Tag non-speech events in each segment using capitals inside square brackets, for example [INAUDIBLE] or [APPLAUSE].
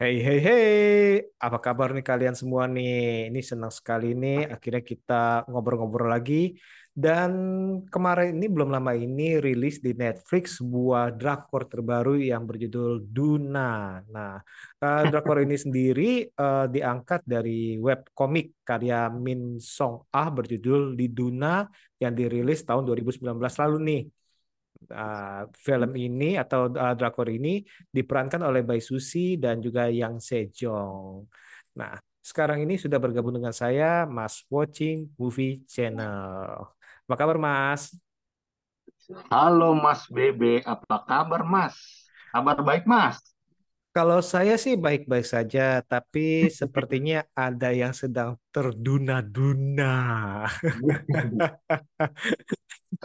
Hey, hey, hey, apa kabar nih kalian semua nih? Ini senang sekali nih, akhirnya kita ngobrol-ngobrol lagi. Dan kemarin ini belum lama ini rilis di Netflix sebuah drakor terbaru yang berjudul Duna. Nah, eh, drakor ini sendiri eh, diangkat dari web komik karya Min Song Ah berjudul Di Duna yang dirilis tahun 2019 lalu nih. Uh, film ini atau uh, drakor ini diperankan oleh Bae Susi dan juga Yang Sejong. Nah, sekarang ini sudah bergabung dengan saya Mas Watching Movie Channel. Apa kabar Mas? Halo Mas Bebe, apa kabar Mas? Kabar baik Mas? Kalau saya sih baik-baik saja, tapi sepertinya ada yang sedang terduna-duna. [LAUGHS]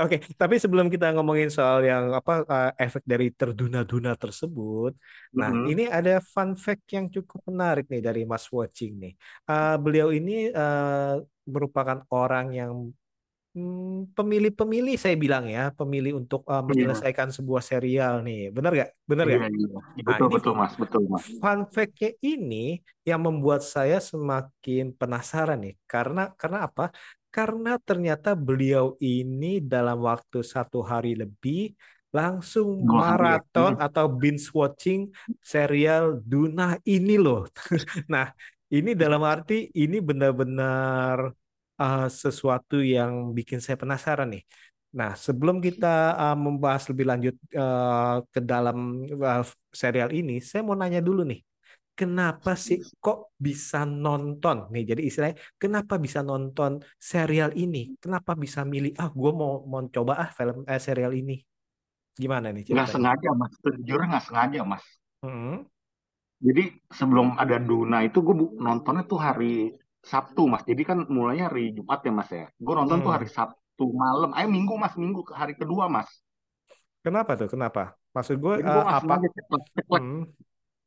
Oke, tapi sebelum kita ngomongin soal yang apa uh, efek dari terduna-duna tersebut, nah Mm-mm. ini ada fun fact yang cukup menarik nih dari Mas Watching nih. Uh, beliau ini uh, merupakan orang yang pemilih-pemilih saya bilang ya, pemilih untuk uh, Iya, menyelesaikan sebuah serial nih. Benar nggak? Benar iya, nggak? iya. Nah, Betul, ini betul Mas, betul Mas. fun fact-nya ini yang membuat saya semakin penasaran nih. Karena karena apa? Karena ternyata beliau ini dalam waktu satu hari lebih langsung maraton Mm. atau binge watching serial Duna ini loh. [LAUGHS] Nah, ini dalam arti ini benar-benar uh, sesuatu yang bikin saya penasaran nih. Nah, sebelum kita uh, membahas lebih lanjut uh, ke dalam uh, serial ini, saya mau nanya dulu nih, kenapa sih kok bisa nonton nih? Jadi istilahnya, kenapa bisa nonton serial ini? Kenapa bisa milih, ah, gue mau mau coba ah film eh, serial ini? Gimana nih Nggak ceritanya? sengaja Mas, sejujurnya nggak sengaja Mas. Hmm, Jadi sebelum ada Duna itu gue nontonnya tuh hari Sabtu Mas. Jadi kan mulainya hari Jumat ya Mas ya. Gue nonton tuh hmm. hari Sabtu malam. Eh Minggu Mas, Minggu ke hari kedua Mas. Kenapa tuh? Kenapa? Maksud gue Jadi gue uh, nggak apa? Hmm,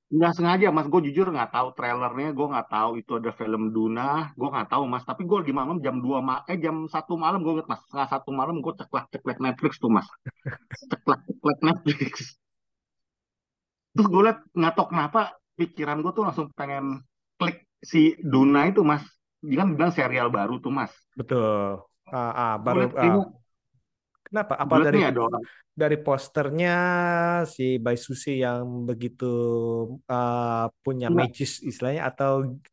Nggak sengaja mas, gue jujur nggak tahu trailernya, gue nggak tahu itu ada film Duna, gue nggak tahu mas. Tapi gue di malam jam 2 ma eh jam satu malam gue inget mas, setengah satu malam gue ceklek ceklek Netflix tuh mas, [LAUGHS] ceklek ceklek Netflix. Terus gue liat nggak tahu kenapa pikiran gue tuh langsung pengen klik si Duna itu mas. Dia kan bilang serial baru tuh mas. betul. Ah, ah, baru liat ah, kenapa? Apa dari ada orang dari posternya si Bae Susi yang begitu uh, punya nggak, magis istilahnya atau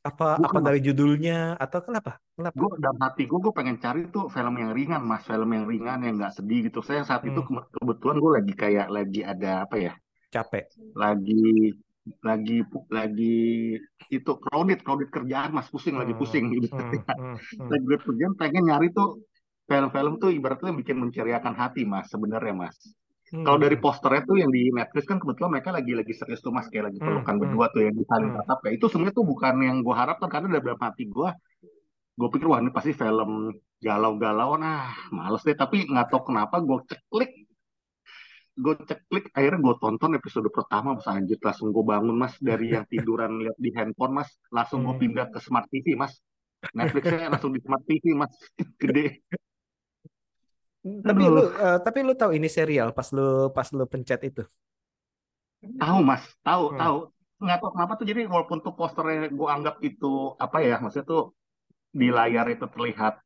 apa apa dari judulnya atau kenapa? Kenapa? Gue dalam hati gue, gue pengen cari tuh film yang ringan mas, film yang ringan yang nggak sedih gitu. Saya saat itu Hmm, ke- kebetulan gue lagi kayak lagi ada apa ya? capek. lagi lagi lagi itu crowded crowded kerjaan mas. Pusing lagi pusing. Hmm, [LAUGHS] gitu. hmm, hmm, hmm, lagi crowded kerjaan pengen nyari tuh film-film tuh ibaratnya bikin menceriakan hati mas sebenarnya mas. Kalau dari hmm, posternya tuh yang di Netflix kan kebetulan mereka lagi lagi serius tuh mas kayak lagi hmm, pelukan hmm, berdua tuh yang di saling hmm, tatap. Ya itu sebenarnya tuh bukan yang gue harapkan karena dari dalam hati gue gue pikir wah ini pasti film galau-galau nah males deh. Tapi nggak tahu kenapa gue ceklik gue cek klik akhirnya gue tonton episode pertama mas. Anjir langsung gue bangun mas. Dari yang tiduran lihat di handphone mas langsung gue hmm. pindah ke smart TV mas. Netflixnya langsung di smart TV mas. [LAUGHS] Gede. Tapi lu uh, tapi lu tahu ini serial pas lu pas lu pencet itu. tahu mas. Tahu Hmm, tahu. Nggak tahu kenapa tuh jadi walaupun tuh posternya gue anggap itu apa ya maksudnya tuh di layar itu terlihat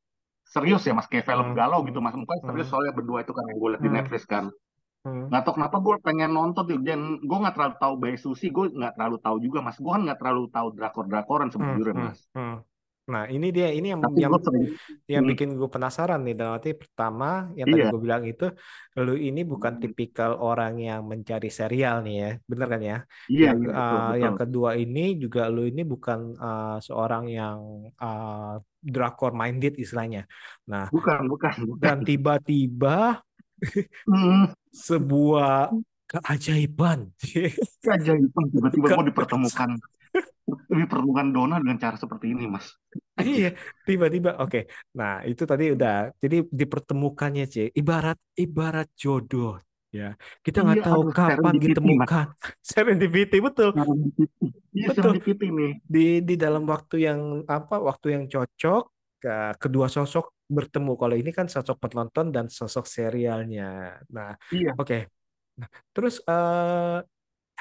serius ya mas. Kayak film hmm, galau gitu mas. Mukanya serius hmm, soalnya berdua itu kan yang gue lihat di Netflix kan hmm, nggak tahu kenapa gue pengen nonton tuh dan gue nggak terlalu tahu Bae Susi gue nggak terlalu tahu juga mas. Gue kan nggak terlalu tahu drakor drakoran hmm, sebetulnya hmm, mas. hmm. Nah, ini dia ini yang tapi yang sering yang hmm, bikin gue penasaran nih dalam arti pertama yang tadi iya. gue bilang itu lu ini bukan tipikal orang yang mencari serial nih ya bener kan ya? Iya yang iya betul uh, betul. yang kedua ini juga lu ini bukan uh, seorang yang uh, drakor minded istilahnya. Nah bukan bukan bukan. dan tiba-tiba hmm, sebuah keajaiban keajaiban tiba-tiba Ke- gue dipertemukan dipertemukan Dona dengan cara seperti ini mas Iya, tiba-tiba. Oke, nah itu tadi udah. Jadi dipertemukannya, C. Ibarat ibarat jodoh, ya. Kita nggak iya tahu aduh kapan ditemukan. [LAUGHS] Serendipity, betul, serendipity iya betul. serendipity nih Di di dalam waktu yang apa? Waktu yang cocok, ke- kedua sosok bertemu. Kalau ini kan sosok penonton dan sosok serialnya. Nah, iya oke. Nah, terus eh,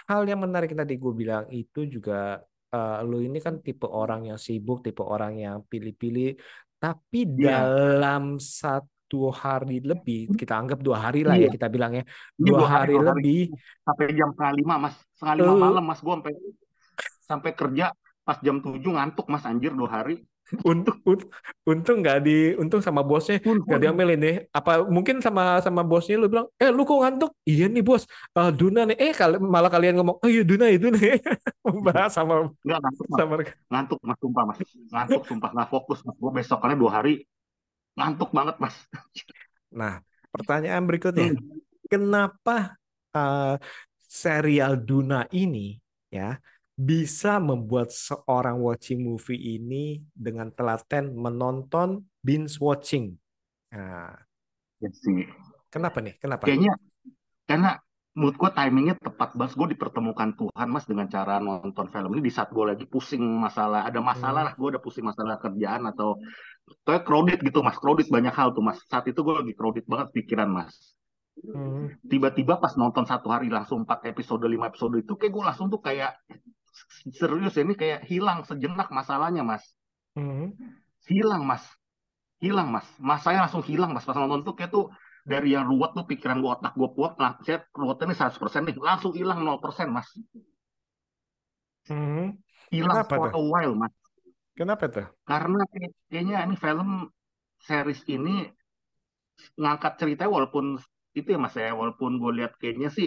hal yang menarik tadi gue bilang itu juga uh, lu ini kan tipe orang yang sibuk, tipe orang yang pilih-pilih, tapi Iya, dalam satu hari lebih, kita anggap dua hari lah ya iya. kita bilang ya, Ini dua dua hari, hari dua hari. lebih, Sampai jam setengah lima, Mas. Setengah lima uh, malam, Mas. Gue sampai sampai kerja pas jam tujuh ngantuk, Mas. Anjir, dua hari. [LAUGHS] un- un- untung nggak di, untung sama bosnya nggak Untung. diambilin nih. Apa mungkin sama sama bosnya lu bilang, eh lu kok ngantuk? Iya nih bos, Eh, Duna nih. Eh kali, malah kalian ngomong, oh iya Duna itu nih, [LAUGHS] membahas sama Enggak, ngantuk, Mas. sama Ngantuk, Mas. Sumpah, Mas. Ngantuk, sumpah. Nggak fokus, Mas. Gue besokannya dua hari. Ngantuk banget, Mas. Nah, pertanyaan berikutnya, Hmm. kenapa uh, serial Duna ini ya bisa membuat seorang watching movie ini dengan telaten menonton binge watching? Nah, Ya sih. kenapa nih? Kenapa? Kayaknya, karena menurut gue timingnya tepat banget. Gue dipertemukan Tuhan, Mas, dengan cara nonton film ini di saat gue lagi pusing masalah. Ada masalah Hmm, lah. Gue udah pusing masalah kerjaan atau kayak crowded gitu, Mas. Crowded banyak hal tuh, Mas. Saat itu gue lagi crowded banget pikiran, Mas. hmm, Tiba-tiba pas nonton satu hari langsung 4 episode, 5 episode itu, kayak gue langsung tuh kayak serius ya, ini kayak hilang sejenak masalahnya, Mas. hmm, Hilang, Mas. Hilang, Mas. Mas saya langsung hilang, Mas. Pas nonton tuh kayak tuh dari yang ruwet tuh pikiran gue otak gue kuat, lah, saya ruwetnya nih 100% nih, langsung hilang 0%, Mas. hmm. Hilang Kenapa for tuh? a while, Mas. Kenapa tuh? Karena kayak- kayaknya ini film series ini ngangkat ceritanya walaupun itu ya, Mas ya, walaupun gue lihat kayaknya sih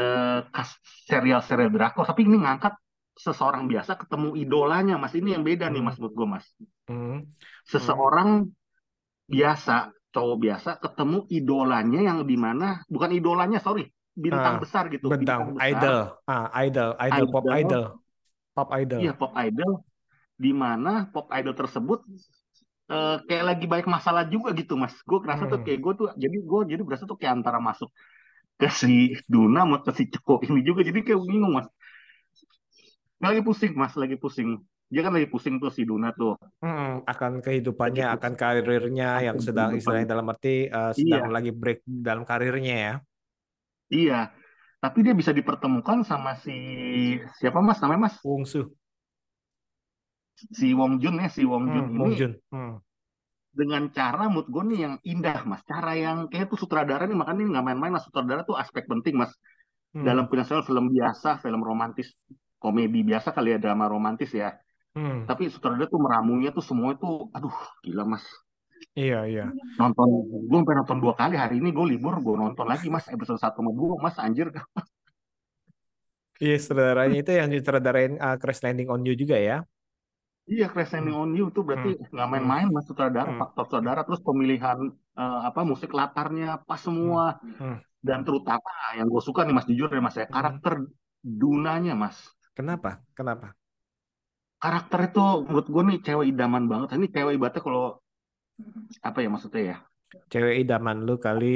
eh, kas- serial-serial drakor, tapi ini ngangkat seseorang biasa ketemu idolanya, Mas. Ini yang beda nih, Hmm, Mas, menurut gue, Mas. hmm, Seseorang biasa, cowok biasa ketemu idolanya yang di mana, bukan idolanya, sorry, bintang Ah, besar gitu, bentang bintang besar, idol, ah, idol, idol, pop idol, idol, pop idol. iya pop idol, di mana pop idol tersebut eh, kayak lagi banyak masalah juga gitu, Mas. Gue kerasa tuh Hmm, kayak gue tuh, jadi gue jadi berasa tuh kayak antara masuk ke si Duna mau ke si cowok ini juga, jadi kayak bingung, Mas. Lagi pusing, Mas, lagi pusing. Dia kan lagi pusing tuh si Duna tuh, hmm, akan lagi kehidupannya, akan pusing. karirnya yang Akan sedang kehidupan. istilahnya dalam arti Iya, sedang lagi break dalam karirnya ya. iya. Tapi dia bisa dipertemukan sama si siapa Mas namanya Mas? Wungsu, Si Wong Jun ya, si Wong Jun hmm, ini Wong Jun, hmm, dengan cara menurut gue nih yang indah Mas. Cara yang kayak tuh sutradara nih makanya ini nggak main-main Mas. Sutradara tuh aspek penting Mas. Dalam hmm, film biasa, film romantis, komedi biasa kali ya drama romantis ya. hmm. Tapi sutradara tuh meramunya tuh semua itu, aduh gila Mas. Iya, iya. Nonton, gue sampai nonton dua kali hari ini gue libur, gue nonton lagi Mas episode satu sama dua Mas anjir. [LAUGHS] Iya, sutradaranya itu yang disutradarain uh, Crash Landing on You juga ya. Iya, Crash Landing Hmm, on You tuh berarti hmm, nggak hmm, main-main mas sutradara, hmm, faktor sutradara, terus pemilihan eh, apa musik latarnya pas hmm, semua, hmm, dan terutama yang gue suka nih mas jujur ya mas ya hmm. karakter Dunanya mas, Kenapa? Kenapa? karakter itu menurut gue nih cewek idaman banget. Ini cewek ibaratnya kalau apa ya maksudnya ya? Cewek idaman lu kali.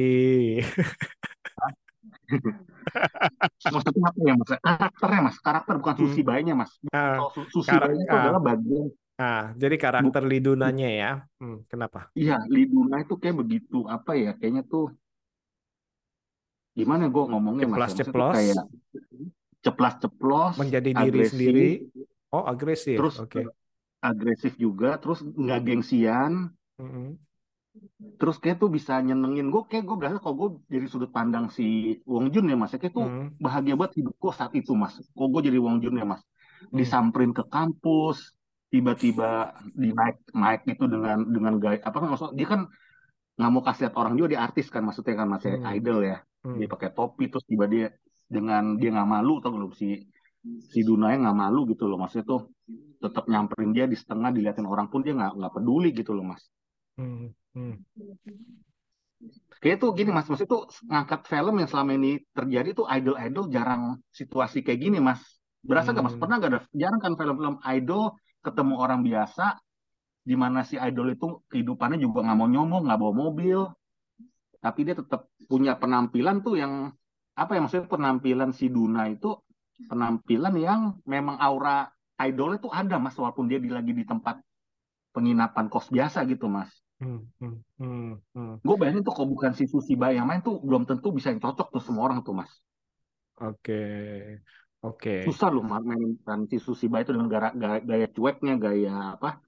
[LAUGHS] Maksudnya apa ya mas? Karakternya mas, karakter bukan Hmm. Susi bayinya mas. Su- Susi karak bayinya itu ah, adalah bagian, ah, jadi bu, karakter Lidunanya ya. Hmm, kenapa? iya Liduna itu kayak begitu apa ya? Kayaknya tuh gimana gue ngomongnya mas ya? Maksudnya tuh Ceplas-ceplos kayak ceplas-ceplos, menjadi diri sendiri. agresif, Oh, agresif. terus eh, agresif juga, terus nggak gengsian, Mm-mm. Terus kayak tuh bisa nyenengin gue. Kayak gue berasa kalau gue dari sudut pandang si Wong Jun ya mas, ya kayak tuh Hmm, bahagia banget hidup gue saat itu mas. Kalau gue jadi Wong Jun ya mas, hmm, disamperin ke kampus, tiba-tiba dinaik naik itu dengan dengan gaya apa kan maksudnya dia kan nggak mau kasih lihat orang juga dia artis kan maksudnya kan masih hmm, idol ya. Hmm, dia pakai topi terus tiba dia dengan dia nggak malu atau belum si si Dunanya nggak malu gitu loh maksudnya tuh tetap nyamperin dia di setengah diliatin orang pun dia nggak nggak peduli gitu loh mas. Hmm, hmm, kayak tuh gini mas. Maksudnya tuh ngangkat film yang selama ini terjadi tuh idol-idol jarang situasi kayak gini mas. Berasa nggak mas? Hmm, pernah nggak ada? Jarang kan film-film idol ketemu orang biasa di mana si idol itu kehidupannya juga nggak mau nyombong nggak bawa mobil. Tapi dia tetap punya penampilan tuh yang apa ya maksudnya penampilan si Duna itu penampilan yang memang aura idolnya tuh ada mas walaupun dia di, lagi di tempat penginapan kos biasa gitu mas hmm, hmm, hmm, hmm. gue bayangin tuh kalau bukan si Susi Bay yang main tuh belum tentu bisa yang cocok tuh semua orang tuh mas Oke. Oke. Susah loh main si Susiba itu dengan gaya, gaya, gaya cueknya, gaya apa?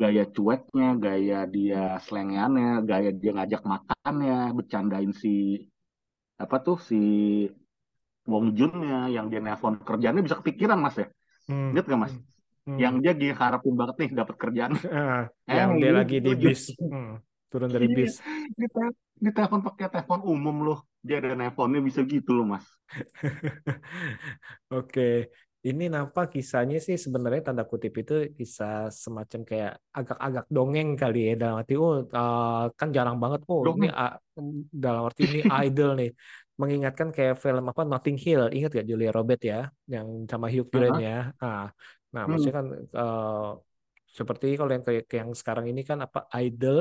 Gaya cueknya, gaya dia selengannya, gaya dia ngajak makannya, bercandain si apa tuh si Wong Junnya yang dia nelfon kerjaannya bisa kepikiran mas ya. Hmm. Lihat gak mas? Hmm. Hmm. Yang dia diharapin banget nih dapat kerjaan. [LAUGHS] eh, yang dia lagi di bis. Hmm. Turun dari Iya, bis. di, te di telepon pakai telepon umum loh. Dia ada nelponnya bisa gitu loh mas. [LAUGHS] Oke, ini nampak kisahnya sih sebenarnya tanda kutip itu kisah semacam kayak agak-agak dongeng kali ya dalam arti oh uh, kan jarang banget oh ini Dongeng. uh, dalam arti ini idol nih mengingatkan kayak film apa Notting Hill ingat gak Julia Robert ya yang sama Hugh Grant Heeh. ya ah nah Hmm. maksudnya kan uh, seperti kalau yang kayak yang sekarang ini kan apa idol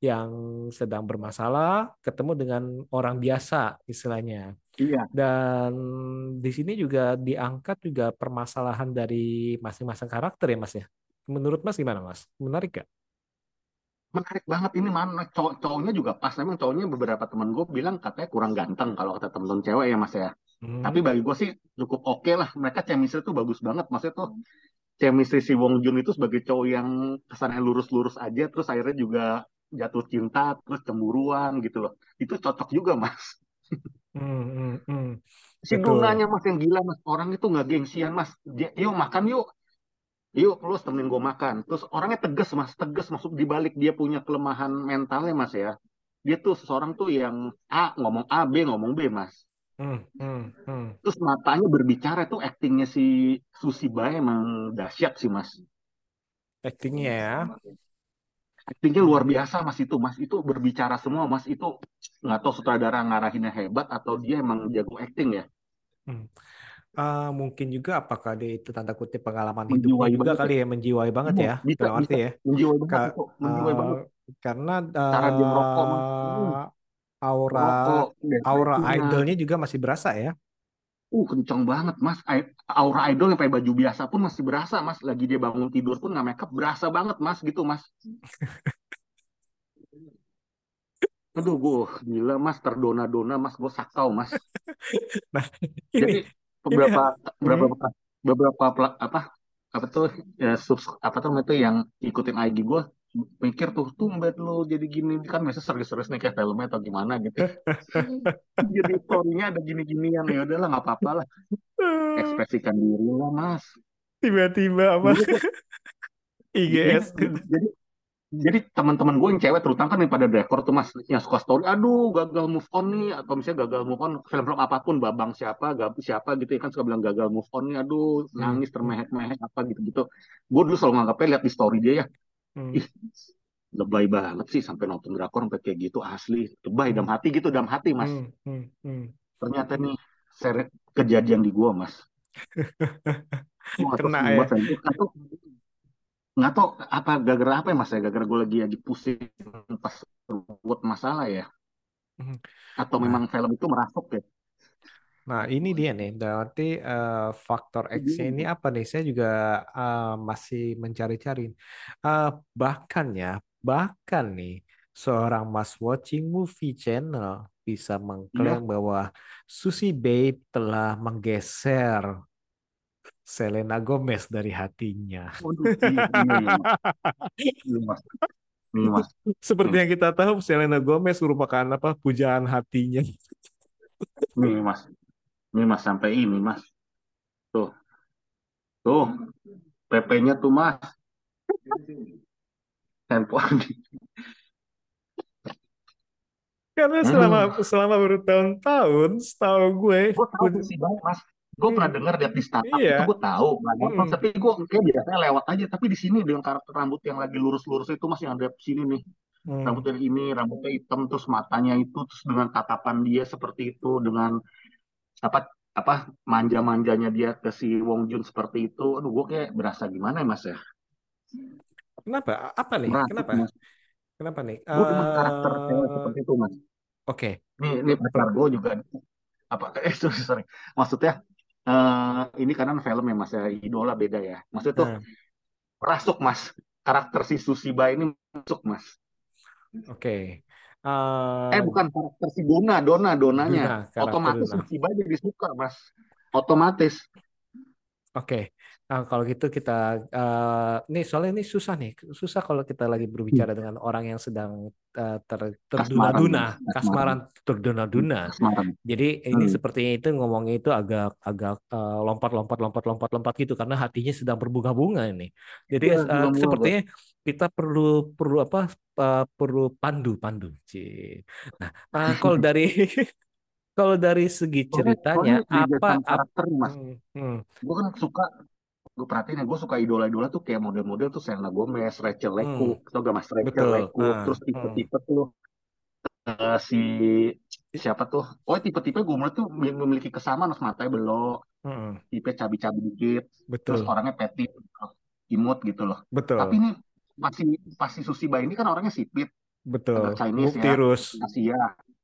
yang sedang bermasalah ketemu dengan orang biasa istilahnya Iya. dan di sini juga diangkat juga permasalahan dari masing-masing karakter ya Mas ya. Menurut Mas gimana Mas? Menarik gak? Menarik banget ini mana cowok cowoknya juga pas. Memang cowoknya beberapa teman gue bilang katanya kurang ganteng kalau kata temen-temen cewek ya mas ya. Hmm. Tapi bagi gue sih cukup oke lah. Mereka chemistry tuh bagus banget. Maksudnya tuh chemistry si Wong Jun itu sebagai cowok yang kesannya lurus-lurus aja. Terus akhirnya juga jatuh cinta. Terus cemburuan gitu loh. Itu cocok juga mas. Hmm, hmm, hmm. Si. Dunanya mas yang gila mas. Orang itu nggak gengsian mas. Dia, yuk makan yuk. Yuk lu temenin gue makan. Terus orangnya tegas mas. Tegas masuk di balik dia punya kelemahan mentalnya mas ya. Dia tuh seseorang tuh yang A ngomong A, B ngomong B mas. Hmm, hmm, hmm. Terus matanya berbicara tuh aktingnya si Susi Bae emang dahsyat sih mas. Actingnya ya. Aktingnya luar biasa mas itu mas. Itu berbicara semua mas. Itu nggak tahu sutradara ngarahinnya hebat atau dia emang jago acting ya. Hmm. Uh, mungkin juga apakah dia itu tanda kutip pengalaman hidupnya Menjiwai juga banget kali ya. ya menjiwai banget ya bisa, bisa. ya. Menjiwai banget Ka- itu. Menjiwai banget. uh, karena Cara dia merokok uh, aura merokok. aura Depresinya. idolnya juga masih berasa ya. Uh, kenceng banget, Mas. I- Aura idol yang pakai baju biasa pun masih berasa, Mas. Lagi dia bangun tidur pun nggak make up, berasa banget, Mas. Gitu, Mas. [LAUGHS] Aduh, gue gila, Mas. Terdona-dona, Mas. Gue sakau, Mas. [LAUGHS] Nah, Jadi, ini ini beberapa beberapa hmm, beberapa apa apa tuh ya, subs, apa tuh itu yang ikutin IG gue mikir tuh tumben lo jadi gini. Kan biasa serius-serius nih kayak filmnya atau gimana gitu. [LAUGHS] Jadi storynya ada gini-ginian ya udahlah nggak apa-apa lah. Ekspresikan diri lah mas. Tiba-tiba apa? [LAUGHS] Jadi tuh Iya, IGS jadi jadi teman-teman gue yang cewek terutama kan yang pada drakor tuh mas yang suka story aduh gagal move on nih atau misalnya gagal move on film-film apa pun babang siapa gab siapa gitu ya kan suka bilang gagal move on nih aduh Hmm, nangis termehek-mehek apa gitu-gitu. Gue dulu selalu nganggapnya lihat di story dia ya hmm, lebay banget sih sampai nonton drakor sampai kayak gitu asli. Lebay hmm, dalam hati gitu dalam hati mas. Hmm, hmm, hmm. ternyata nih seret kejadian di gue mas. Kena ya. itu nggak tahu apa gara-gara apa ya mas ya? Gara-gara gue lagi lagi pusing pas buat masalah ya. Hmm. atau Nah, memang film itu merasuk ya nah ini dia nih. Berarti eh, faktor X-nya ini apa nih? Saya juga eh, masih mencari-cari. Eh, bahkan ya, bahkan nih seorang Mas Watching Movie Channel bisa iya mengklaim bahwa Susie Babe telah menggeser Selena Gomez dari hatinya. waduh iya iya iya mas iya mas iya mas Seperti nih yang kita tahu, Selena Gomez merupakan apa pujaan hatinya. nih mas nih mas sampai ini mas. Tuh. Tuh. PP-nya tuh mas. Handphone. [LAUGHS] Karena selama aduh selama bertahun-tahun, setahu gue, gue tahu puj- sih banget mas. Gue pernah Hmm, dengar lihat di startup iya, itu gue tahu Hmm, tapi gue kayak biasanya lewat aja. Tapi di sini dengan karakter rambut yang lagi lurus-lurus itu mas yang ada di sini nih. Hmm. rambutnya ini rambutnya hitam terus matanya itu terus dengan tatapan dia seperti itu dengan apa apa manja-manjanya dia ke si Wong Jun seperti itu aduh gue kayak berasa gimana ya mas ya Kenapa? Apa nih? merasuk Kenapa? mas Kenapa nih? gue demen karakter cewek Eh, seperti itu mas oke. ini ini pacar gue juga apa [LAUGHS] eh sorry sorry maksudnya eh ini karena film ya mas ya idola beda ya maksudnya tuh merasuk mas karakter si Susiba ini masuk mas oke. Eh Eh, bukan karakter si Dona, Dona, Donanya. Karakter Otomatis Duna. si Ciba jadi suka, Mas. Otomatis. Oke, Nah, kalau gitu kita eh nih soalnya ini susah nih, susah kalau kita lagi berbicara dengan orang yang sedang eh, ter, Kasmaran, terduna-duna. Kasmaran. kasmaran, terduna-duna. Jadi ini Hmm. sepertinya itu ngomongnya itu agak agak eh, lompat-lompat lompat-lompat lompat gitu karena hatinya sedang berbunga-bunga ini. Jadi eh, belum gua, sepertinya kita perlu perlu apa eh, perlu pandu pandu. Cie. Nah, eh, kalau [LAUGHS] dari kalau dari segi ceritanya apa apa hmm, hmm, Gue kan suka, gue perhatiin ya, gue suka idola-idola tuh kayak model-model tuh Selena Gomez, Rachel hmm, Lecoq, tau gak Mas? Rachel betul. Lecoq, Ah, terus hmm, tipe-tipe tuh eh, si siapa tuh? Oh, tipe-tipe gue menurut tuh memiliki kesamaan, Mas. Matanya belok, hmm, tipe cabi-cabi dikit, terus betul, orangnya petite, imut gitu loh. Tapi betul, ini pasti pasti Susiba ini kan orangnya sipit, betul. Chinese Muk ya. Asia,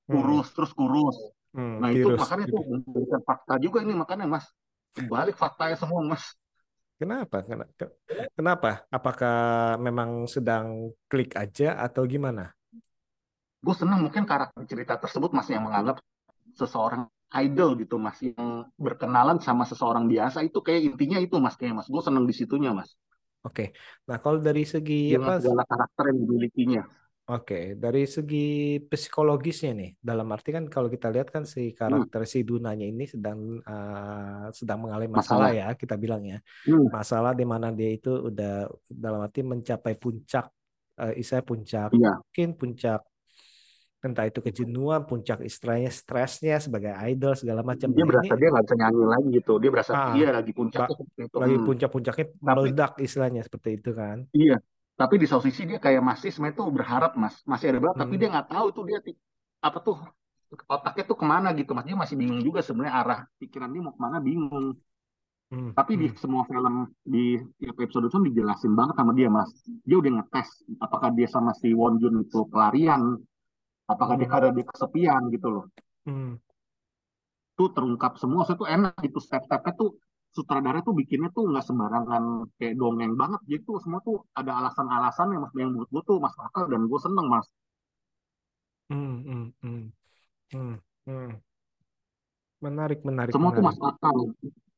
Hmm, kurus, terus kurus. hmm, Nah itu tirus. makanya itu memberikan fakta juga ini makanya Mas. Balik faktanya semua Mas. Kenapa? Kena- ke- Kenapa? Apakah memang sedang klik aja atau gimana? Gue senang mungkin karakter cerita tersebut Mas yang menganggap seseorang idol gitu Mas yang berkenalan sama seseorang biasa itu kayak intinya itu Mas kayak Mas. Gue senang di situnya Mas. Oke. Nah, kalau dari segi Dengan apa? segala karakter yang dimilikinya. Oke, dari segi psikologisnya nih, dalam arti kan kalau kita lihat kan si Hmm, karakter si Dunanya ini sedang uh, sedang mengalami masalah masalah. ya, kita bilang ya. Hmm, Masalah di mana dia itu udah dalam arti mencapai puncak, uh, istilahnya puncak, iya, mungkin puncak entah itu kejenuhan, puncak istilahnya stresnya sebagai idol segala macam. dia Nah, berasa ini dia nggak bisa nyanyi lagi gitu. Dia berasa ah iya lagi itu. lagi Hmm. puncak-puncaknya meledak istilahnya seperti itu kan. iya, tapi di satu sisi dia kayak masih sebenarnya tuh berharap Mas, masih ada berharap. Tapi Hmm, dia nggak tahu tuh dia apa tuh otaknya tuh ke mana gitu Mas. Dia masih bingung juga sebenarnya arah pikiran dia mau ke mana bingung. hmm, Tapi di hmm, semua film di tiap episode itu dijelasin banget sama dia Mas. Dia udah ngetes apakah dia sama si Won Jun itu pelarian, apakah dia hmm, karena dia kesepian gitu loh. hmm, Tuh terungkap semua, saya tuh enak gitu step-stepnya tuh sutradara tuh bikinnya tuh nggak sembarangan kayak dongeng banget. Gitu semua tuh ada alasan-alasan yang mas yang menurut gue tuh masuk akal dan gue seneng mas. Hmm, hmm, hmm, hmm, hmm. Menarik, menarik, semua tuh menarik. masuk akal.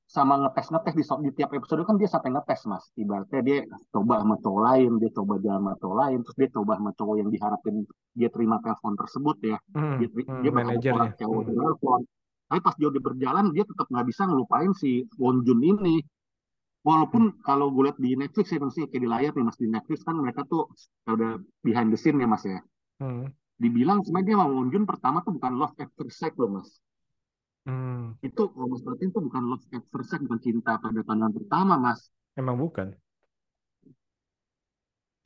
Sama ngetes ngetes di, di tiap episode kan dia sampai ngetes mas. Ibaratnya dia coba sama cowok lain dia coba jalan sama cowok lain terus dia coba sama cowok yang diharapin dia terima telepon tersebut ya. Hmm, dia, hmm, dia manajernya. cowok Hmm, telepon tapi pas dia udah berjalan dia tetap nggak bisa ngelupain si Won Jun ini. Walaupun kalau gue lihat di Netflix ya maksudnya kayak di layar nih mas di Netflix kan mereka tuh udah behind the scene ya mas ya. Hmm, dibilang sebenarnya dia sama Won Jun pertama tuh bukan love at first sight loh mas. Hmm. itu kalau mas perhatiin tuh bukan love at first sight bukan cinta pada pandangan pertama mas. Emang bukan.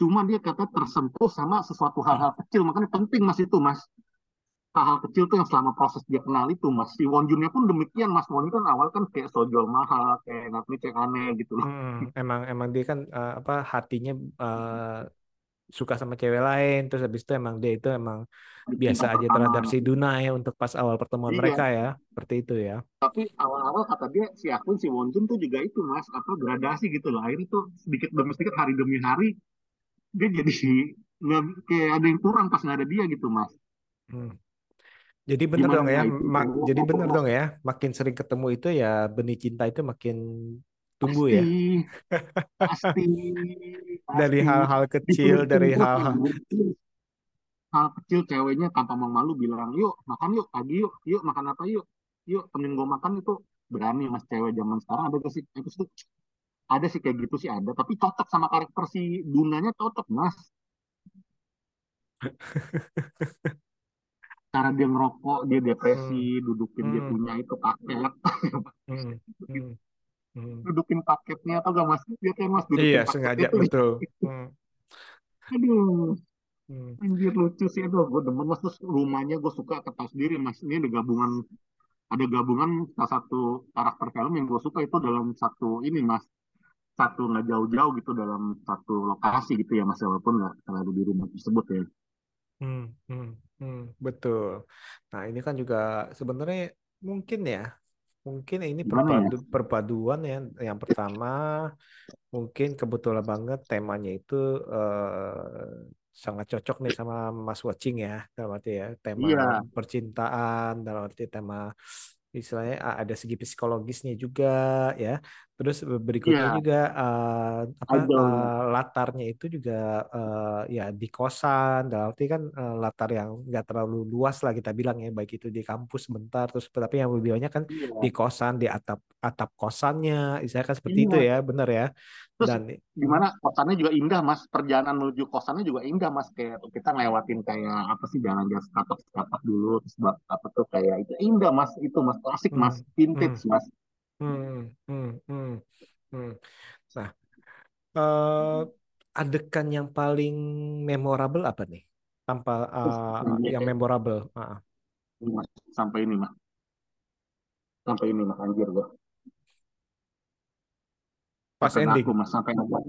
cuma dia kata tersentuh sama sesuatu hal-hal kecil makanya penting mas itu mas hal-hal kecil tuh yang selama proses dia kenal itu mas. Si Won Junnya pun demikian mas. Won Jun kan awal kan kayak sojol mahal kayak ngatni kayak aneh gitu loh. Hmm, emang emang dia kan eh, apa hatinya eh, suka sama cewek lain terus habis itu emang dia itu emang biasa aja terhadap si Duna ya untuk pas awal pertemuan iya. mereka ya seperti itu ya. tapi awal-awal kata dia si akun si Won Jun tuh juga itu mas apa gradasi gitu loh. Akhirnya tuh sedikit demi sedikit hari demi hari dia jadi [LAUGHS] nggak kayak ada yang kurang pas nggak ada dia gitu mas. Hmm. Jadi bener gimana dong ya, itu? mak jadi bener dong ya, makin sering ketemu itu ya benih cinta itu makin tumbuh pasti ya. pasti [LAUGHS] Dari pasti. hal-hal kecil, dari hal-hal ya hal kecil ceweknya tanpa malu bilang yuk makan yuk pagi yuk yuk makan apa yuk? Yuk temenin gue makan itu. Berani mas cewek zaman sekarang ada gak sih? Itu tuh ada sih kayak gitu sih ada. Tapi cocok sama karakter si Dunanya cocok mas [LAUGHS] cara dia ngerokok dia depresi hmm, dudukin dia hmm, punya itu paket. Hmm, hmm, hmm. dudukin paketnya atau gak mas? Dia kan mas? Iya, dudukin sengaja paketnya tuh. betul. [LAUGHS] Hmm, aduh. Hmm, anjir lucu sih. Aduh gue demen mas. Terus rumahnya gue suka ketahui sendiri mas. Ini ada gabungan ada gabungan salah satu karakter film yang gue suka itu dalam satu ini mas. Satu nggak jauh-jauh gitu dalam satu lokasi gitu ya mas. Walaupun nggak selalu di rumah tersebut ya. Hmm, hmm, hmm, betul. Nah, ini kan juga sebenarnya mungkin ya, mungkin ini gimana ya perpadu perpaduan ya. Yang pertama, mungkin kebetulan banget temanya itu eh, sangat cocok nih sama Mas Watching ya dalam arti ya tema Iya, percintaan dalam arti tema istilahnya a- ada segi psikologisnya juga ya terus berikutnya iya, juga eh, apa eh, latarnya itu juga eh, ya di kosan. Dalam arti kan eh, latar yang nggak terlalu luas lah kita bilang ya baik itu di kampus sebentar terus tapi yang lebih banyak kan di Iya, kosan di atap atap kosannya. Istilahnya kan seperti itu iya. ya benar ya. Terus dan gimana kosannya juga indah mas, perjalanan menuju kosannya juga indah mas. Kayak kita ngelewatin kayak apa sih jalan-jalan setapak-setapak dulu, terus apa tuh kayak itu indah mas, itu mas. Klasik mas, hmm, vintage hmm, mas. Hmm, hmm, hmm, hmm. Nah, eh, adegan yang paling memorable apa nih? Tanpa ini, yang memorable. Mas, sampai ini mas, sampai ini mas anjir gua, pas ngaku ending. mas, sampai agak,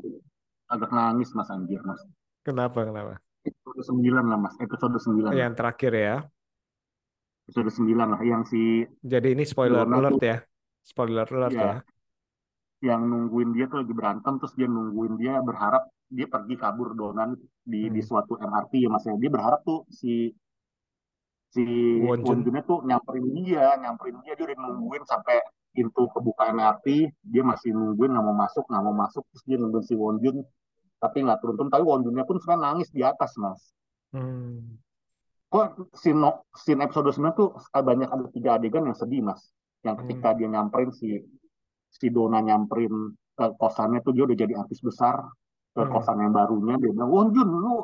agak nangis mas anjir mas. Kenapa? Kenapa? Episode 9 lah mas, episode 9 lah, Yang terakhir ya. episode 9 lah, yang si Jadi ini spoiler alert tuh ya. Spoiler alert ya. ya yang nungguin dia tuh lagi berantem, terus dia nungguin dia berharap dia pergi kabur Donan di di Hmm. suatu MRT ya mas ya. Dia berharap tuh si si Won Won Jun. Junnya tuh nyamperin dia, nyamperin dia, dia udah nungguin sampai pintu kebuka MRT, dia masih nungguin nggak mau masuk, nggak mau masuk, terus dia nungguin si Won Jun, tapi nggak turun-turun, tapi Won Junnya pun sebenarnya nangis di atas, mas. Hmm. Kok no- scene episode 9 tuh banyak ada tiga adegan yang sedih, mas. Yang ketika Hmm. dia nyamperin si si Dona nyamperin ke kosannya tuh dia udah jadi artis besar, ke Hmm. kosan yang barunya, dia bilang, Won Jun, lu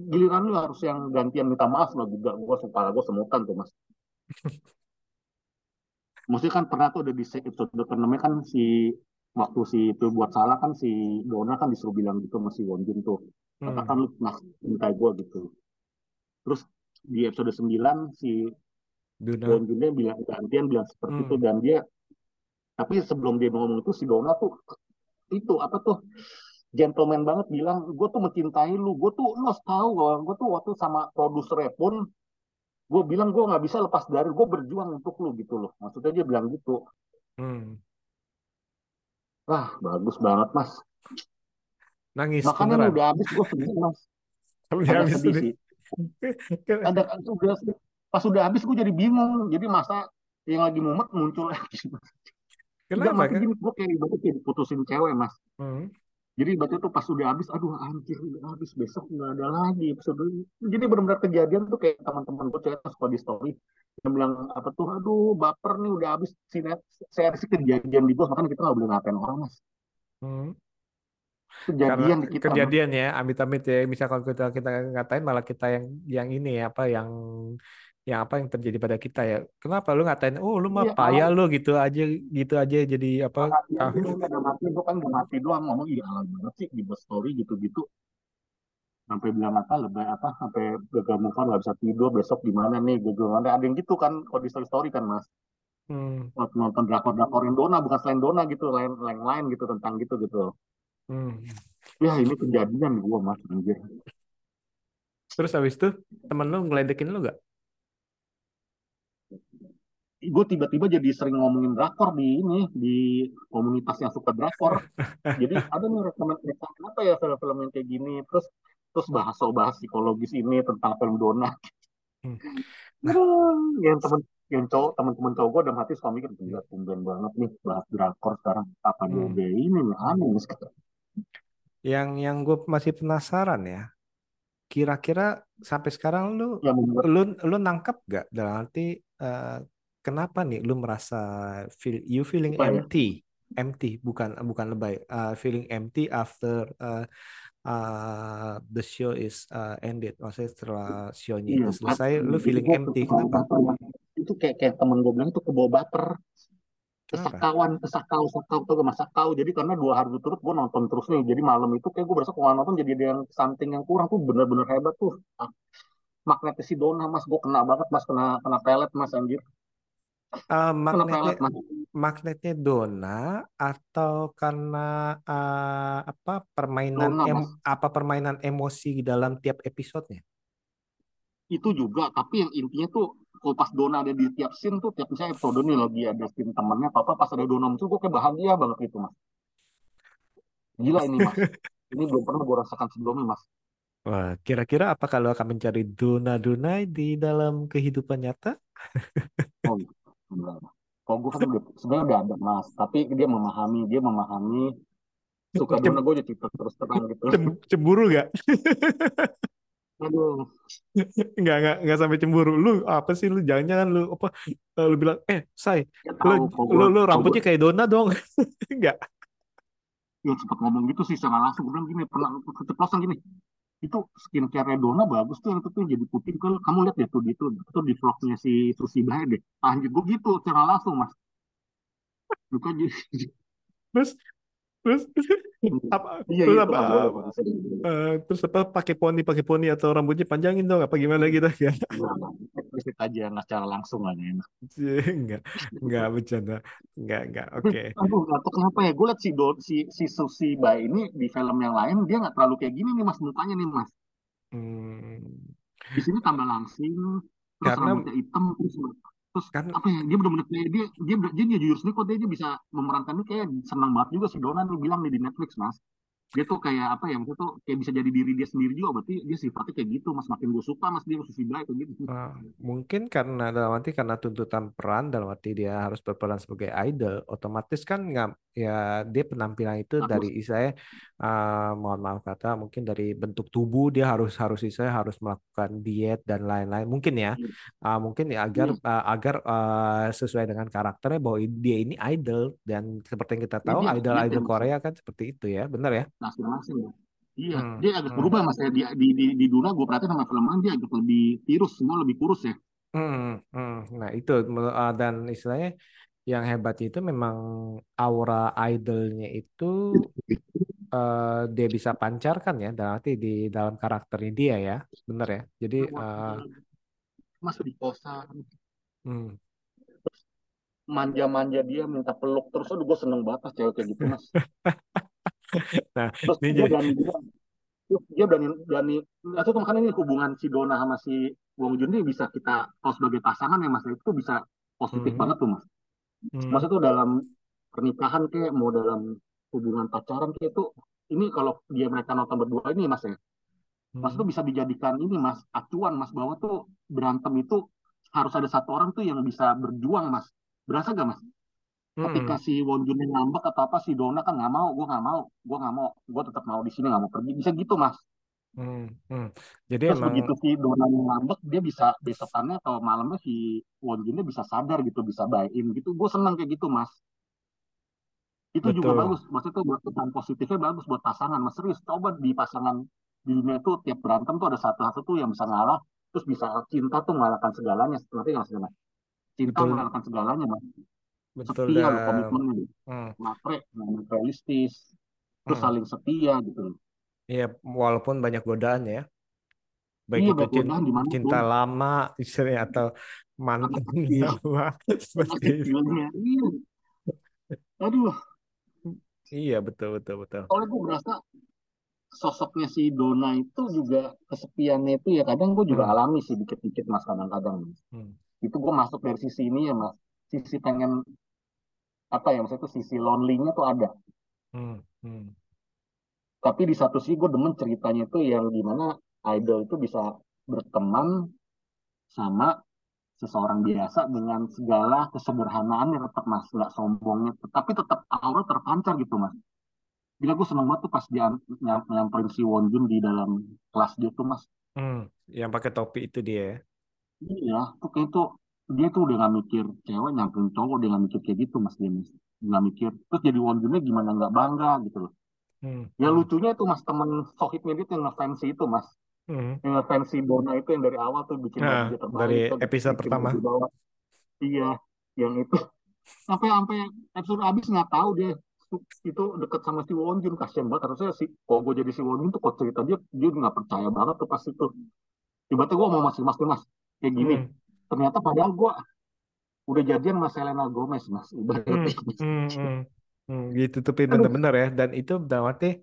giliran lu harus yang gantian minta maaf lo juga, gue kepala gue semutan tuh, mas. [LAUGHS] Maksudnya kan pernah tuh ada di episode namanya kan si waktu si itu buat salah kan si Dona kan disuruh bilang gitu sama si Won Jun tuh katakan Hmm. lu nak minta gue gitu terus di episode 9 si Won Junnya bilang gantian bilang seperti itu. Hmm. dan dia tapi sebelum dia ngomong itu si Dona tuh itu apa tuh gentleman banget bilang gue tuh mencintai lu. Gue tuh harus tahu gue tuh waktu sama produsernya pun gue bilang gue nggak bisa lepas dari gue berjuang untuk lu gitu loh. Maksudnya dia bilang gitu. Hmm. wah bagus banget mas. Nangis makanya beneran. udah habis gue sedih mas. Agak habis sedih sih. [LAUGHS] Ada udah pas udah habis gue jadi bingung jadi masa yang lagi mumet muncul lagi Kenapa kan? gini, gue kayak ibaratnya kayak diputusin cewek, mas. Hmm. Jadi ibaratnya tuh pas udah habis, aduh anjir, udah habis, besok nggak ada lagi episode ini. Jadi benar-benar kejadian tuh kayak teman-teman gue cerita suka di story, yang bilang, apa tuh, aduh baper nih, udah habis sinet, saya sih kejadian di gue, makanya kita nggak boleh ngapain orang, mas. Hmm. Karena Kejadian di kita, kejadian ya, amit-amit ya. Misalkan kita kita ngatain malah kita yang yang ini ya, apa yang yang apa yang terjadi pada kita ya. Kenapa lu ngatain? Oh, lu mah Iya, payah lu gitu aja gitu aja jadi apa? ah, nggak ada mati, gue kan nggak mati doang, ngomong, iya alay banget sih, di story gitu-gitu. Sampai bilang apa, lebih apa, sampai gagal on, nggak bisa tidur, besok gimana nih, gagal ada yang gitu kan, kalau di story-story kan, mas. hmm, nonton drakor-drakor yang Dona bukan selain Dona gitu lain lain lain gitu tentang gitu gitu hmm. ya ini kejadian gue mas anjir Terus habis itu temen lu ngeledekin lu gak? Gue tiba-tiba jadi sering ngomongin drakor di ini di komunitas yang suka drakor. Jadi [LAUGHS] ada nih rekomendasi apa ya film-film yang kayak gini? Terus terus bahas soal bahas psikologis ini tentang film Dona Hmm. yang temen yang cowok teman-teman cowok gue dalam hati suka mikir gila tumben banget nih bahas drakor sekarang. Apa dia Hmm. udah ini nih? Aneh sekarang Yang yang gue masih penasaran ya. Kira-kira sampai sekarang lu membuat lu lu nangkep gak? Dalam arti eh, kenapa nih lu merasa feel you feeling ya? empty? Empty bukan bukan lebay. Uh, feeling empty after uh, uh, the show is uh, ended. Maksudnya setelah show-nya Iya, itu selesai lu feeling gue empty. kenapa. Itu kayak kayak temen gue bilang itu kebawa baper, kenapa? kesakawan, kesakau, sakau tuh gak sakau. Jadi karena dua hari turut gue nonton terus nih. Jadi malam itu kayak gue berasa kalau nonton jadi ada yang something yang kurang. Tuh bener-bener hebat tuh. Ah, Magnetnya si Dona mas, gue kena banget mas, kena kena pelet mas anjir, Uh, magnetnya magnetnya Dona atau karena uh, apa permainan Dona em mas. apa permainan emosi dalam tiap episodenya Itu juga, tapi yang intinya tuh kalau pas Dona ada di tiap scene tuh, tiap misalnya episode nih lagi ada scene temennya, apa pas ada Dona muncul, gue kayak bahagia banget gitu mas. Gila ini mas, [LAUGHS] ini belum pernah gue rasakan sebelumnya mas. Wah, kira-kira apa kalau akan mencari Duna Dunai di dalam kehidupan nyata? Oh, enggak. Kalau gue kan udah sebenarnya udah ada mas, tapi dia memahami, dia memahami suka dona Cem- gue jadi terus terang gitu. cem- cemburu gak? Aduh, Nggak, nggak, nggak sampai cemburu. Lu apa sih lu? Jangan-jangan lu apa? eh, Lu bilang, eh, say, dia lu, tahu lu, lu rambutnya kayak Dona dong. [LAUGHS] Nggak. ya sempat ngomong gitu sih secara langsung. Gue bilang gini, pernah keceplosan gini. Itu skincare Dona bagus tuh yang itu tuh jadi putih. Kalau kamu lihat ya tuh itu, itu di vlognya si Susi Bae deh. Anjir gue gitu secara langsung mas. Lu kan jadi, Terus, terus, [LAUGHS] apa? iya Terus itu apa? boleh eh, boleh. eh, terus apa? Pakai poni, pakai poni atau rambutnya panjangin dong? Apa gimana gitu ya? Eksplisit aja nggak secara langsung aja enak. Nggak, nggak bercanda. Nggak, nggak. Oke. Aduh, nggak tahu kenapa ya. Gue liat si, Do, si, si Susi Bae ini di film yang lain, dia nggak terlalu kayak gini nih mas mukanya nih mas. Hmm, Di sini tambah langsing, terus karena, rambutnya hitam, terus terus kan, apa ya dia benar-benar kayak dia dia dia, dia jujur sendiri kok dia, dia bisa memerankan ini kayak senang banget juga si Dona nih bilang nih di Netflix mas dia tuh kayak apa ya maksudnya tuh kayak bisa jadi diri dia sendiri juga berarti dia sifatnya kayak gitu mas. Makin gue suka mas dia Susi Bae kayak gitu. Ah, mungkin karena dalam arti karena tuntutan peran dalam arti dia harus berperan sebagai idol, otomatis kan nggak ya dia penampilan itu dari terus saya mohon maaf kata mungkin dari bentuk tubuh dia harus harus saya harus melakukan diet dan lain-lain. Mungkin ya Ah, mungkin ya agar iya. ah, agar ah, sesuai dengan karakternya bahwa dia ini idol dan seperti yang kita tahu dia harus diet ya idol-idol mas. Korea kan seperti itu ya, benar ya? Masing-masing ya. Iya Hmm, dia agak hmm. berubah mas ya. Di di di, di Duna gue perhatiin sama film dia agak lebih tirus semua lebih kurus ya. Hmm, hmm. Nah itu uh, dan istilahnya yang hebat itu memang aura idolnya itu uh, dia bisa pancarkan ya. Dalam arti di dalam karakternya dia ya. Bener ya. Jadi uh, mas di kosan hmm. manja-manja dia minta peluk terus aduh gue seneng banget cewek kayak gitu mas [LAUGHS] [LAUGHS] Nah terus ini dia jadi berani dia, dia berani berani itu tuh makanya ini hubungan si Dona sama si Wong Jun ini bisa kita kalau sebagai pasangan ya mas itu bisa positif hmm, banget tuh mas. Mas hmm, itu dalam pernikahan kayak mau dalam hubungan pacaran kayak itu ini kalau dia mereka nonton berdua ini mas ya mas itu hmm, bisa dijadikan ini mas acuan mas bahwa tuh berantem itu harus ada satu orang tuh yang bisa berjuang mas. Berasa gak mas ketika hmm, si Won ngambek atau apa si Dona kan nggak mau gue nggak mau gue nggak mau gue tetap mau di sini nggak mau pergi. Bisa gitu mas. Hmm, hmm. Jadi terus emang begitu si Dona ngambek dia bisa besokannya atau malamnya si Won Junnya bisa sadar gitu bisa buy-in gitu. Gue seneng kayak gitu mas. Itu juga betul. bagus. Maksudnya tuh buat pesan positifnya bagus buat pasangan. Mas serius coba di pasangan di dunia itu tiap berantem tuh ada satu-satu tuh yang bisa ngalah terus bisa cinta tuh mengalahkan segalanya. Nanti nggak segala cinta betul. mengalahkan segalanya mas betul setia loh komitmennya hmm, matre realistis terus hmm. saling setia gitu. Iya walaupun banyak godaan ya. Baik iya itu cinta, gimana cinta pun lama istri atau mantan [LAUGHS] kecil lama seperti itu. iya. Aduh. Iya betul betul betul. soalnya gue berasa sosoknya si Dona itu juga kesepiannya itu ya kadang gue juga Hmm, alami sih dikit-dikit mas kadang-kadang. Mas. hmm, itu gue masuk dari sisi ini ya mas sisi pengen apa ya maksudnya itu sisi lonely-nya tuh ada hmm, hmm, tapi di satu sisi gue demen ceritanya itu yang gimana idol itu bisa berteman sama seseorang biasa dengan segala kesederhanaannya tetap mas nggak sombongnya tapi tetap aura terpancar gitu mas Gila gue seneng banget tuh pas dia nyam- nyamperin si Won Jun di dalam kelas dia tuh mas hmm. Yang pakai topi itu dia. ya? iya tuh kayak tuh dia tuh udah gak mikir cewek nyamperin cowok dia gak mikir kayak gitu mas dia mas nggak mikir. Terus jadi Won Junnya gimana nggak bangga gitu loh. Hmm, ya lucunya itu mas temen sohibnya dia yang ngefansi itu mas. Hmm. yang ngefansi Bona itu yang dari awal tuh bikin Nah dia dari terbalik tuh episode bikin pertama. iya yang itu. Sampai sampai episode habis nggak tahu dia itu deket sama si Won Jun. Kasian banget. Harusnya si kalau gue jadi si Won Jun tuh kok cerita dia dia nggak percaya banget tuh pas itu. Tiba-tiba gue mau masih mas mas kayak gini. Hmm, ternyata padahal gue udah jadian sama Selena Gomez mas hmm, ibaratnya hmm, hmm. Hmm, ditutupin aduh bener-bener ya. Dan itu dalam arti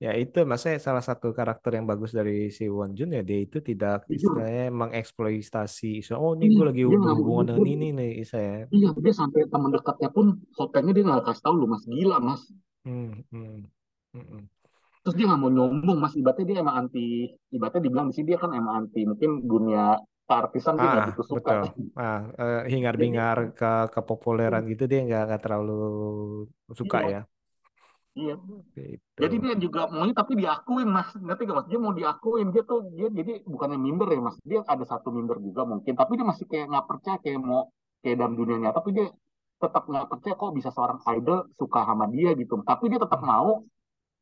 ya itu maksudnya salah satu karakter yang bagus dari si Won Jun ya dia itu tidak jujur istilahnya mengeksploitasi isu oh ini iya gue lagi dia, dengan ini nih saya. iya dia sampai teman dekatnya pun sopirnya dia nggak kasih tahu lu mas gila mas Hmm, hmm, hmm, hmm. terus dia nggak mau nyombong mas ibaratnya dia emang anti ibaratnya dibilang di sini dia kan emang anti mungkin dunia artisan dia nggak Ah, begitu suka. betul. Ah, eh, hingar-bingar ke kepopuleran gitu dia nggak nggak terlalu suka iya. ya. iya. Gitu. jadi dia juga maunya tapi diakuin mas. Ngerti gak mas? Dia mau diakuin dia tuh dia jadi bukannya minder ya mas? Dia ada satu minder juga mungkin tapi dia masih kayak nggak percaya kayak mau kayak dalam dunianya tapi dia tetap nggak percaya kok bisa seorang idol suka sama dia gitu. Tapi dia tetap mau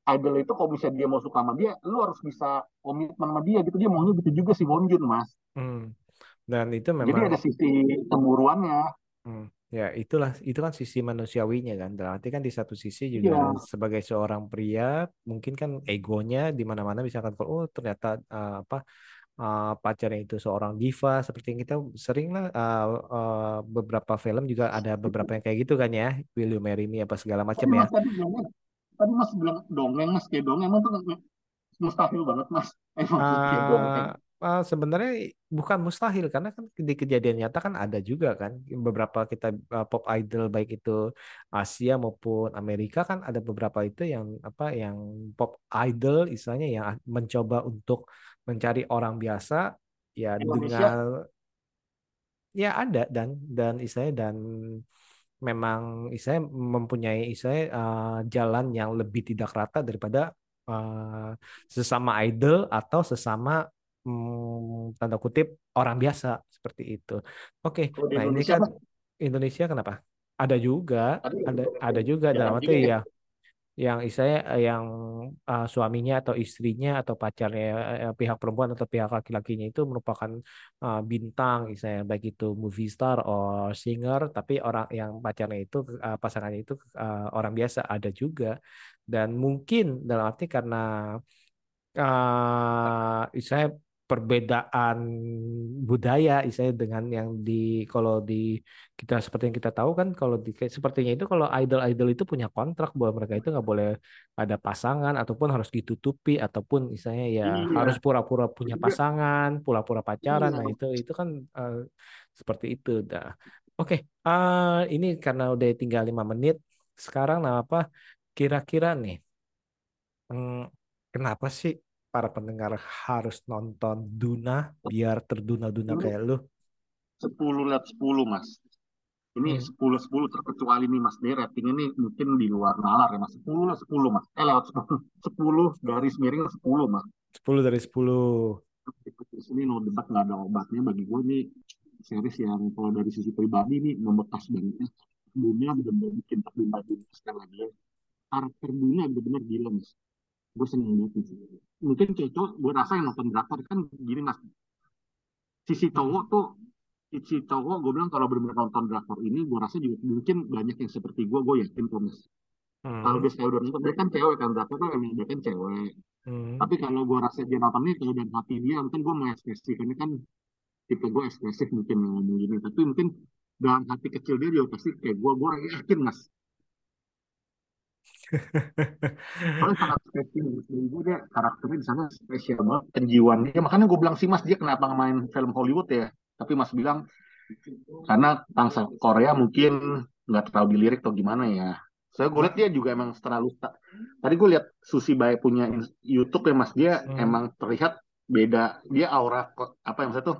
idol itu kalau bisa dia mau suka sama dia lu harus bisa komitmen sama dia gitu dia maunya gitu juga si Won Jun mas Hmm. Dan itu jadi memang ada sisi cemburuannya Hmm, ya itulah itu kan sisi manusiawinya kan. Berarti kan di satu sisi juga iya sebagai seorang pria mungkin kan egonya di mana-mana misalkan kalau oh ternyata uh, apa uh, pacarnya itu seorang diva seperti yang kita sering lah uh, uh, beberapa film juga ada beberapa yang kayak gitu kan ya. Will You Marry Me apa segala macam ya. Tadi dongeng mas bilang dongeng mas kayak dongeng. Emang tuh mustahil banget mas. Emang sih kayak dongeng. Uh, uh, sebenarnya bukan mustahil karena kan di kejadian nyata kan ada juga kan. Beberapa kita uh, pop idol baik itu Asia maupun Amerika kan ada beberapa itu yang apa yang pop idol istilahnya yang mencoba untuk mencari orang biasa ya Indonesia. dengan ya ada dan dan istilahnya dan memang istilahnya mempunyai istilahnya uh, jalan yang lebih tidak rata daripada uh, sesama idol atau sesama hmm, tanda kutip orang biasa seperti itu. Oke, di nah ini Indonesia kan Indonesia kenapa? Ada juga, tadi ada ada juga dalam arti ya ya yang istilahnya eh, yang uh, suaminya atau istrinya atau pacarnya eh, pihak perempuan atau pihak laki-lakinya itu merupakan uh, bintang istilahnya. Baik itu movie star or singer tapi orang yang pacarnya itu uh, pasangannya itu uh, orang biasa ada juga. Dan mungkin dalam arti karena uh, istilahnya perbedaan budaya istilahnya dengan yang di kalau di kita seperti yang kita tahu kan kalau di kayak sepertinya itu kalau idol-idol itu punya kontrak bahwa mereka itu nggak boleh ada pasangan ataupun harus ditutupi ataupun misalnya ya iya harus pura-pura punya dia pasangan, pura-pura pacaran. iya Nah, itu itu kan eh, seperti itu dah. Oke, eh, ini karena udah tinggal lima menit. Sekarang nah apa kira-kira nih hmm, kenapa sih para pendengar harus nonton Duna biar terduna-duna kayak lu? sepuluh lihat sepuluh mas. Ini Hmm, sepuluh sepuluh terkecuali nih mas. Dia rating ini mungkin di luar nalar ya mas. Sepuluh lah sepuluh mas. Eh lewat sepuluh. [LAUGHS] Sepuluh garis miring sepuluh mas. 10 dari 10. ini no debat nggak ada obatnya. Bagi gue nih series yang kalau dari sisi pribadi nih membekas banget. Dunia benar-benar bikin terbimbang sekali lagi. Ya. karakter dunia benar-benar gila mas gue seneng banget nih. mungkin cocok gue rasa yang nonton drakor kan gini mas. Sisi Hmm, cowok tuh si cowok gue bilang kalau benar-benar nonton drakor ini gue rasa juga mungkin banyak yang seperti gue gue yakin kok mas. Kalau hmm, dia udah nonton dia kan cewek kan drakor kan emang dia kan cewek. Hmm. tapi kalau gue rasa dia nonton ini kalau dan hati dia mungkin gue mengekspresikannya kan tipe gue ekspresif mungkin yang ngomong gini. Tapi mungkin dalam hati kecil dia juga pasti kayak gue gue yakin mas soalnya sangat spesial menurut gue dia karakternya di sana spesial banget. Penjiwaan dia makanya gue bilang sih mas dia kenapa main film Hollywood ya? Tapi mas bilang karena bangsa Korea mungkin nggak terlalu dilirik atau gimana ya. Saya gue lihat dia juga emang terlalu tadi gue lihat Susi Bae punya YouTube ya mas. Dia Hmm, emang terlihat beda. Dia aura apa yang saya tuh?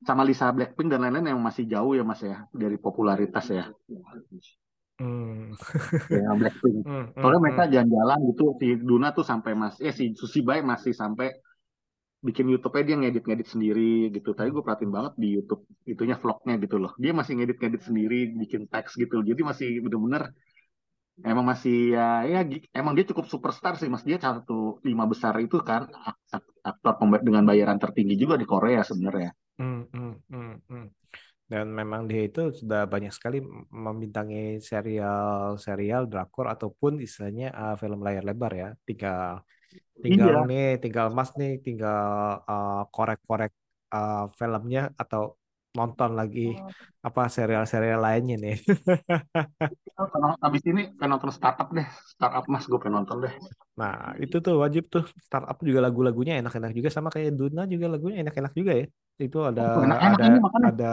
Sama Lisa Blackpink dan lain-lain yang masih jauh ya mas ya dari popularitas ya hmm, ya Blackpink hmm, hmm, soalnya mereka hmm. jalan-jalan gitu si Duna tuh sampai mas eh si Susi Bae masih sampai bikin YouTube-nya dia ngedit-ngedit sendiri gitu. Tadi gue perhatiin banget di YouTube itunya vlognya gitu loh. Dia masih ngedit-ngedit sendiri, bikin teks gitu. Jadi masih bener-bener emang masih ya ya emang dia cukup superstar sih mas. Dia satu lima besar itu kan ak- ak- aktor pemba- dengan bayaran tertinggi juga di Korea sebenarnya. Hmm, hmm, hmm, hmm. Dan memang dia itu sudah banyak sekali membintangi serial-serial drakor ataupun istilahnya uh, film layar lebar ya. Tinggal tinggal Iya, nih, tinggal Mas nih, tinggal uh, korek-korek uh, filmnya atau nonton lagi apa serial-serial lainnya nih. [LAUGHS] karena abis ini pengen nonton startup deh. Startup mas, gue pengen nonton deh. Nah, itu tuh wajib tuh startup juga lagu-lagunya enak-enak juga sama kayak Duna juga lagunya enak-enak juga ya. Itu ada Oh, enak-enak ada ini ada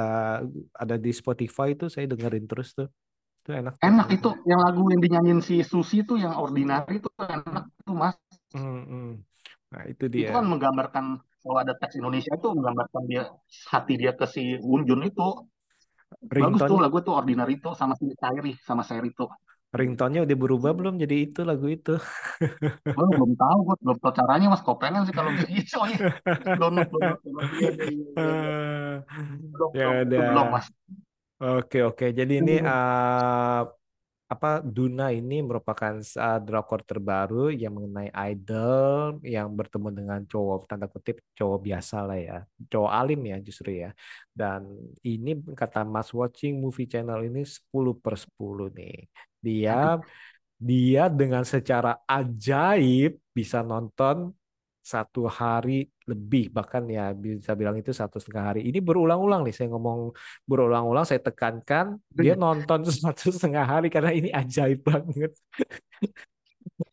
ada di Spotify itu saya dengerin terus tuh. Itu enak tuh. Enak itu yang lagu yang dinyanyiin si Susi tuh yang ordinary itu enak tuh mas. Hmm, hmm. Nah, itu Itu dia. kan menggambarkan kalau ada teks Indonesia itu menggambarkan dia hati dia ke si Wunjun itu bagus tuh Ringtone lagu itu Ordinary itu sama si Sairi sama Sairi itu. ringtone-nya udah berubah belum jadi itu lagu itu? Gue belum tahu, gue belum tahu caranya mas. Kau pengen sih kalau bisa. Download, download, download. Iya. [LAUGHS] Belum, Ya belum, udah. belum mas. Oke, oke. Jadi ini eh, apa Duna ini merupakan uh, drakor terbaru yang mengenai idol yang bertemu dengan cowok tanda kutip cowok biasa lah ya cowok alim ya justru ya dan ini kata Mas Watching Movie Channel ini 10 per 10 nih dia aduh. dia dengan secara ajaib bisa nonton satu hari lebih bahkan ya bisa bilang itu satu setengah hari. Ini berulang-ulang nih saya ngomong berulang-ulang saya tekankan dia nonton [LAUGHS] satu setengah hari karena ini ajaib banget.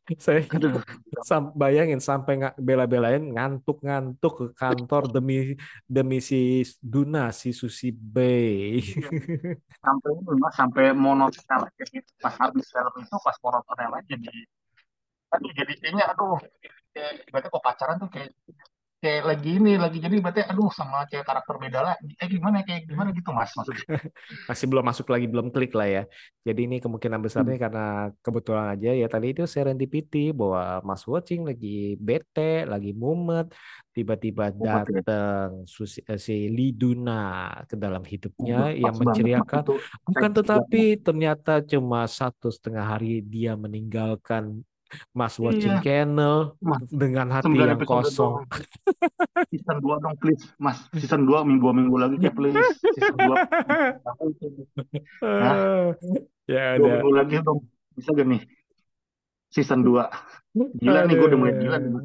[LAUGHS] Saya Aduh, sam- bayangin sampai nggak bela-belain ngantuk-ngantuk ke kantor demi demi si Duna si Susi Bay iya. [LAUGHS] Sampai ini mas, sampai gitu. Pas habis film itu, pas monotonnya lagi jadi, jadi kayaknya, aduh, kayak, berarti kok pacaran tuh kayak kayak lagi ini lagi jadi berarti aduh sama kayak karakter beda lah. Kayak gimana kayak gimana gitu mas maksudnya? [LAUGHS] masih belum masuk lagi belum klik lah ya. Jadi ini kemungkinan besarnya Hmm. karena kebetulan aja ya tadi itu serendipity bahwa Mas Watching lagi bete lagi mumet tiba-tiba ya. datang Susi, eh, si Liduna ke dalam hidupnya Udah yang menceriakan bukan tetapi ternyata cuma satu setengah hari dia meninggalkan Mas Watching iya Channel mas dengan hati yang kosong. season 2 dong please. Mas season 2 minggu minggu lagi kayak please. Season 2 Hah? [LAUGHS] ya dua udah minggu lagi dong. Bisa gak nih? Season 2 gila nih gue udah mulai gila nih Aduh.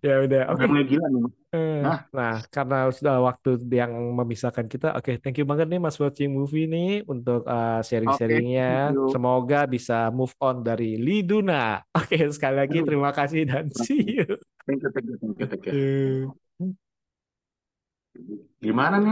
Ya udah, oke. mulai gila nih. Eh, Hah? Nah, karena sudah waktu yang memisahkan kita, oke, thank you banget nih Mas Watching Movie nih untuk uh, oke sharing-sharingnya. thank you Semoga bisa move on dari Liduna. [LAUGHS] Oke, sekali lagi terima kasih dan see you. thank you thank you thank you thank you Eh. gimana nih